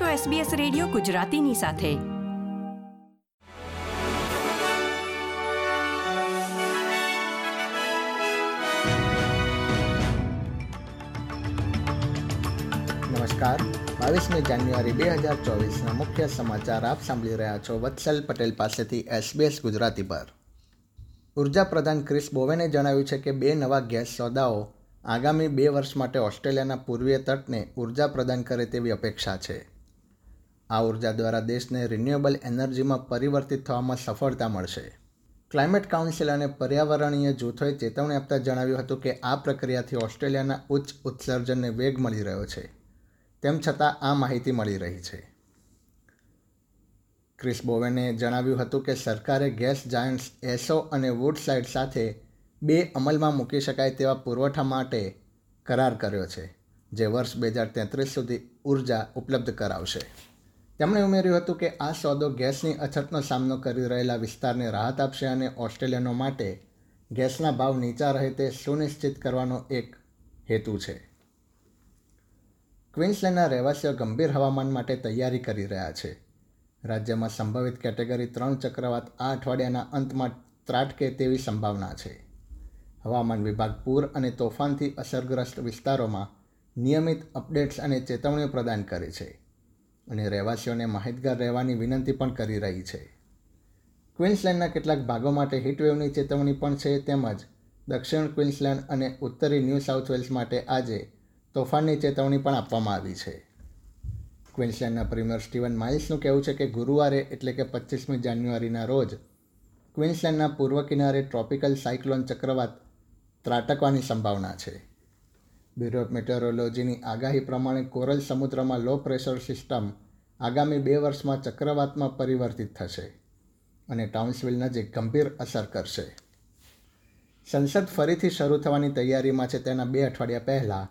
છો SBS radio ગુજરાતીની સાથે. નમસ્કાર. બાવીસમી જાન્યુઆરી બે હજાર ચોવીસના મુખ્ય સમાચાર આપ સાંભળી રહ્યા છો વત્સલ પટેલ પાસેથી એસબીએસ ગુજરાતી પર. ઊર્જા પ્રધાન ક્રિસ બોવેને જણાવ્યું છે કે બે નવા ગેસ સોદાઓ આગામી બે વર્ષ માટે ઓસ્ટ્રેલિયાના પૂર્વીય તટને ઊર્જા પ્રદાન કરે તેવી અપેક્ષા છે. આ ઊર્જા દ્વારા દેશને રિન્યુએબલ એનર્જીમાં પરિવર્તિત થવામાં સફળતા મળશે. ક્લાઇમેટ કાઉન્સિલ અને પર્યાવરણીય જૂથોએ ચેતવણી આપતા જણાવ્યું હતું કે આ પ્રક્રિયાથી ઓસ્ટ્રેલિયાના ઉચ્ચ ઉત્સર્જનને વેગ મળી રહ્યો છે. તેમ છતાં આ માહિતી મળી રહી છે. ક્રિસ બોવેને જણાવ્યું હતું કે સરકારે ગેસ જાયન્ટ્સ એસો અને વુડસાઇડ સાથે બે અમલમાં મૂકી શકાય તેવા પુરવઠા માટે કરાર કર્યો છે, જે વર્ષ બે હજાર તેત્રીસ સુધી ઊર્જા ઉપલબ્ધ કરાવશે. તેમણે ઉમેર્યું હતું કે આ સોદો ગેસની અછતનો સામનો કરી રહેલા વિસ્તારને રાહત આપશે અને ઓસ્ટ્રેલિયનો માટે ગેસના ભાવ નીચા રહે તે સુનિશ્ચિત કરવાનો એક હેતુ છે. ક્વિન્સલેન્ડના રહેવાસીઓ ગંભીર હવામાન માટે તૈયારી કરી રહ્યા છે. રાજ્યમાં સંભવિત કેટેગરી ત્રણ ચક્રવાત આ અઠવાડિયાના અંતમાં ત્રાટકે તેવી સંભાવના છે. હવામાન વિભાગ પૂર અને તોફાનથી અસરગ્રસ્ત વિસ્તારોમાં નિયમિત અપડેટ્સ અને ચેતવણીઓ પ્રદાન કરે છે. અને રહેવાસીઓને માહિતગાર રહેવાની વિનંતી પણ કરી રહી છે. ક્વિન્સલેન્ડના કેટલાક ભાગો માટે હીટવેવની ચેતવણી પણ છે તેમજ દક્ષિણ ક્વિન્સલેન્ડ અને ઉત્તરી ન્યૂ સાઉથ વેલ્સ માટે આજે તોફાનની ચેતવણી પણ આપવામાં આવી છે. ક્વિન્સલેન્ડના પ્રીમિયર સ્ટીવન માઇલ્સનું કહેવું છે કે ગુરુવારે એટલે કે પચીસમી જાન્યુઆરીના રોજ ક્વિન્સલેન્ડના પૂર્વ કિનારે ટ્રોપિકલ સાયક્લોન ચક્રવાત ત્રાટકવાની સંભાવના છે. બ્યુરો ઓફ મેટેરોલોજીની આગાહી પ્રમાણે કોરલ સમુદ્રમાં લો પ્રેશર સિસ્ટમ આગામી બે વર્ષમાં ચક્રવાતમાં પરિવર્તિત થશે અને ટાઉન્સવિલ નજીક ગંભીર અસર કરશે. સંસદ ફરીથી શરૂ થવાની તૈયારીમાં છે તેના બે અઠવાડિયા પહેલાં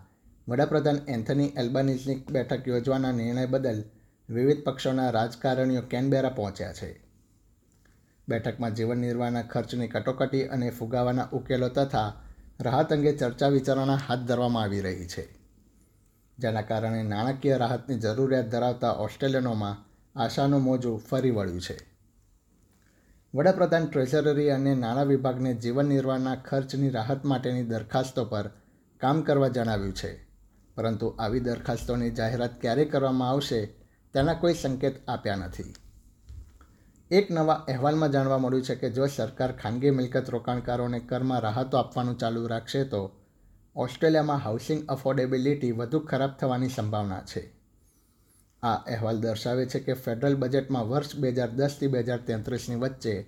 વડાપ્રધાન એન્થની એલ્બાનીઝની બેઠક યોજવાના નિર્ણય બદલ વિવિધ પક્ષોના રાજકારણીઓ કેનબેરા પહોંચ્યા છે. બેઠકમાં જીવન નિર્વાહના ખર્ચની કટોકટી અને ફુગાવાના ઉકેલો તથા રાહત અંગે ચર્ચા વિચારણા હાથ ધરવામાં આવી રહી છે. જેના કારણે નાણાકીય રાહતની જરૂરિયાત ધરાવતા ઓસ્ટ્રેલિયનોમાં આશાનું મોજું ફરી વળ્યું છે. વડાપ્રધાન ટ્રેઝરરી અને નાણાં વિભાગને જીવન નિર્વાહના ખર્ચની રાહત માટેની દરખાસ્તો પર કામ કરવા જણાવ્યું છે. પરંતુ આવી દરખાસ્તોની જાહેરાત ક્યારે કરવામાં આવશે તેના કોઈ સંકેત આપ્યા નથી. એક નવા અહેવાલમાં જાણવા મળ્યું છે કે જો સરકાર ખાનગી મિલકત રોકાણકારોને કરમાં રાહતો આપવાનું ચાલુ રાખશે તો ઓસ્ટ્રેલિયામાં હાઉસિંગ અફોર્ડેબિલિટી વધુ ખરાબ થવાની સંભાવના છે. આ અહેવાલ દર્શાવે છે કે ફેડરલ બજેટમાં વર્ષ બે હજાર દસથી બે હજાર તેત્રીસની વચ્ચે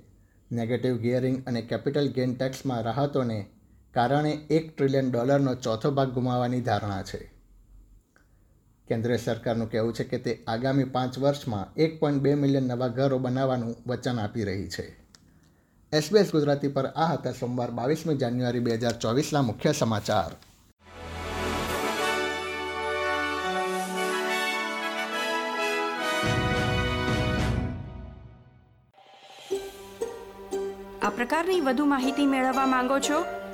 નેગેટિવ ગિયરિંગ અને કેપિટલ ગેઇન ટેક્સમાં રાહતોને કારણે એક ટ્રિલિયન ડોલરનો ચોથો ભાગ ગુમાવવાની ધારણા છે. કેન્દ્રીય સરકારનું કહેવું છે કે તે આગામી પાંચ વર્ષમાં એક પોઈન્ટ બે મિલિયન નવા ઘરો બનાવવાનું વચન આપી રહી છે. એસબીએસ ગુજરાતી પર આ હતા સોમવાર બાવીસમી જાન્યુઆરી બે હજાર ચોવીસના મુખ્ય સમાચાર. આ પ્રકારની વધુ માહિતી મેળવવા માંગો છો?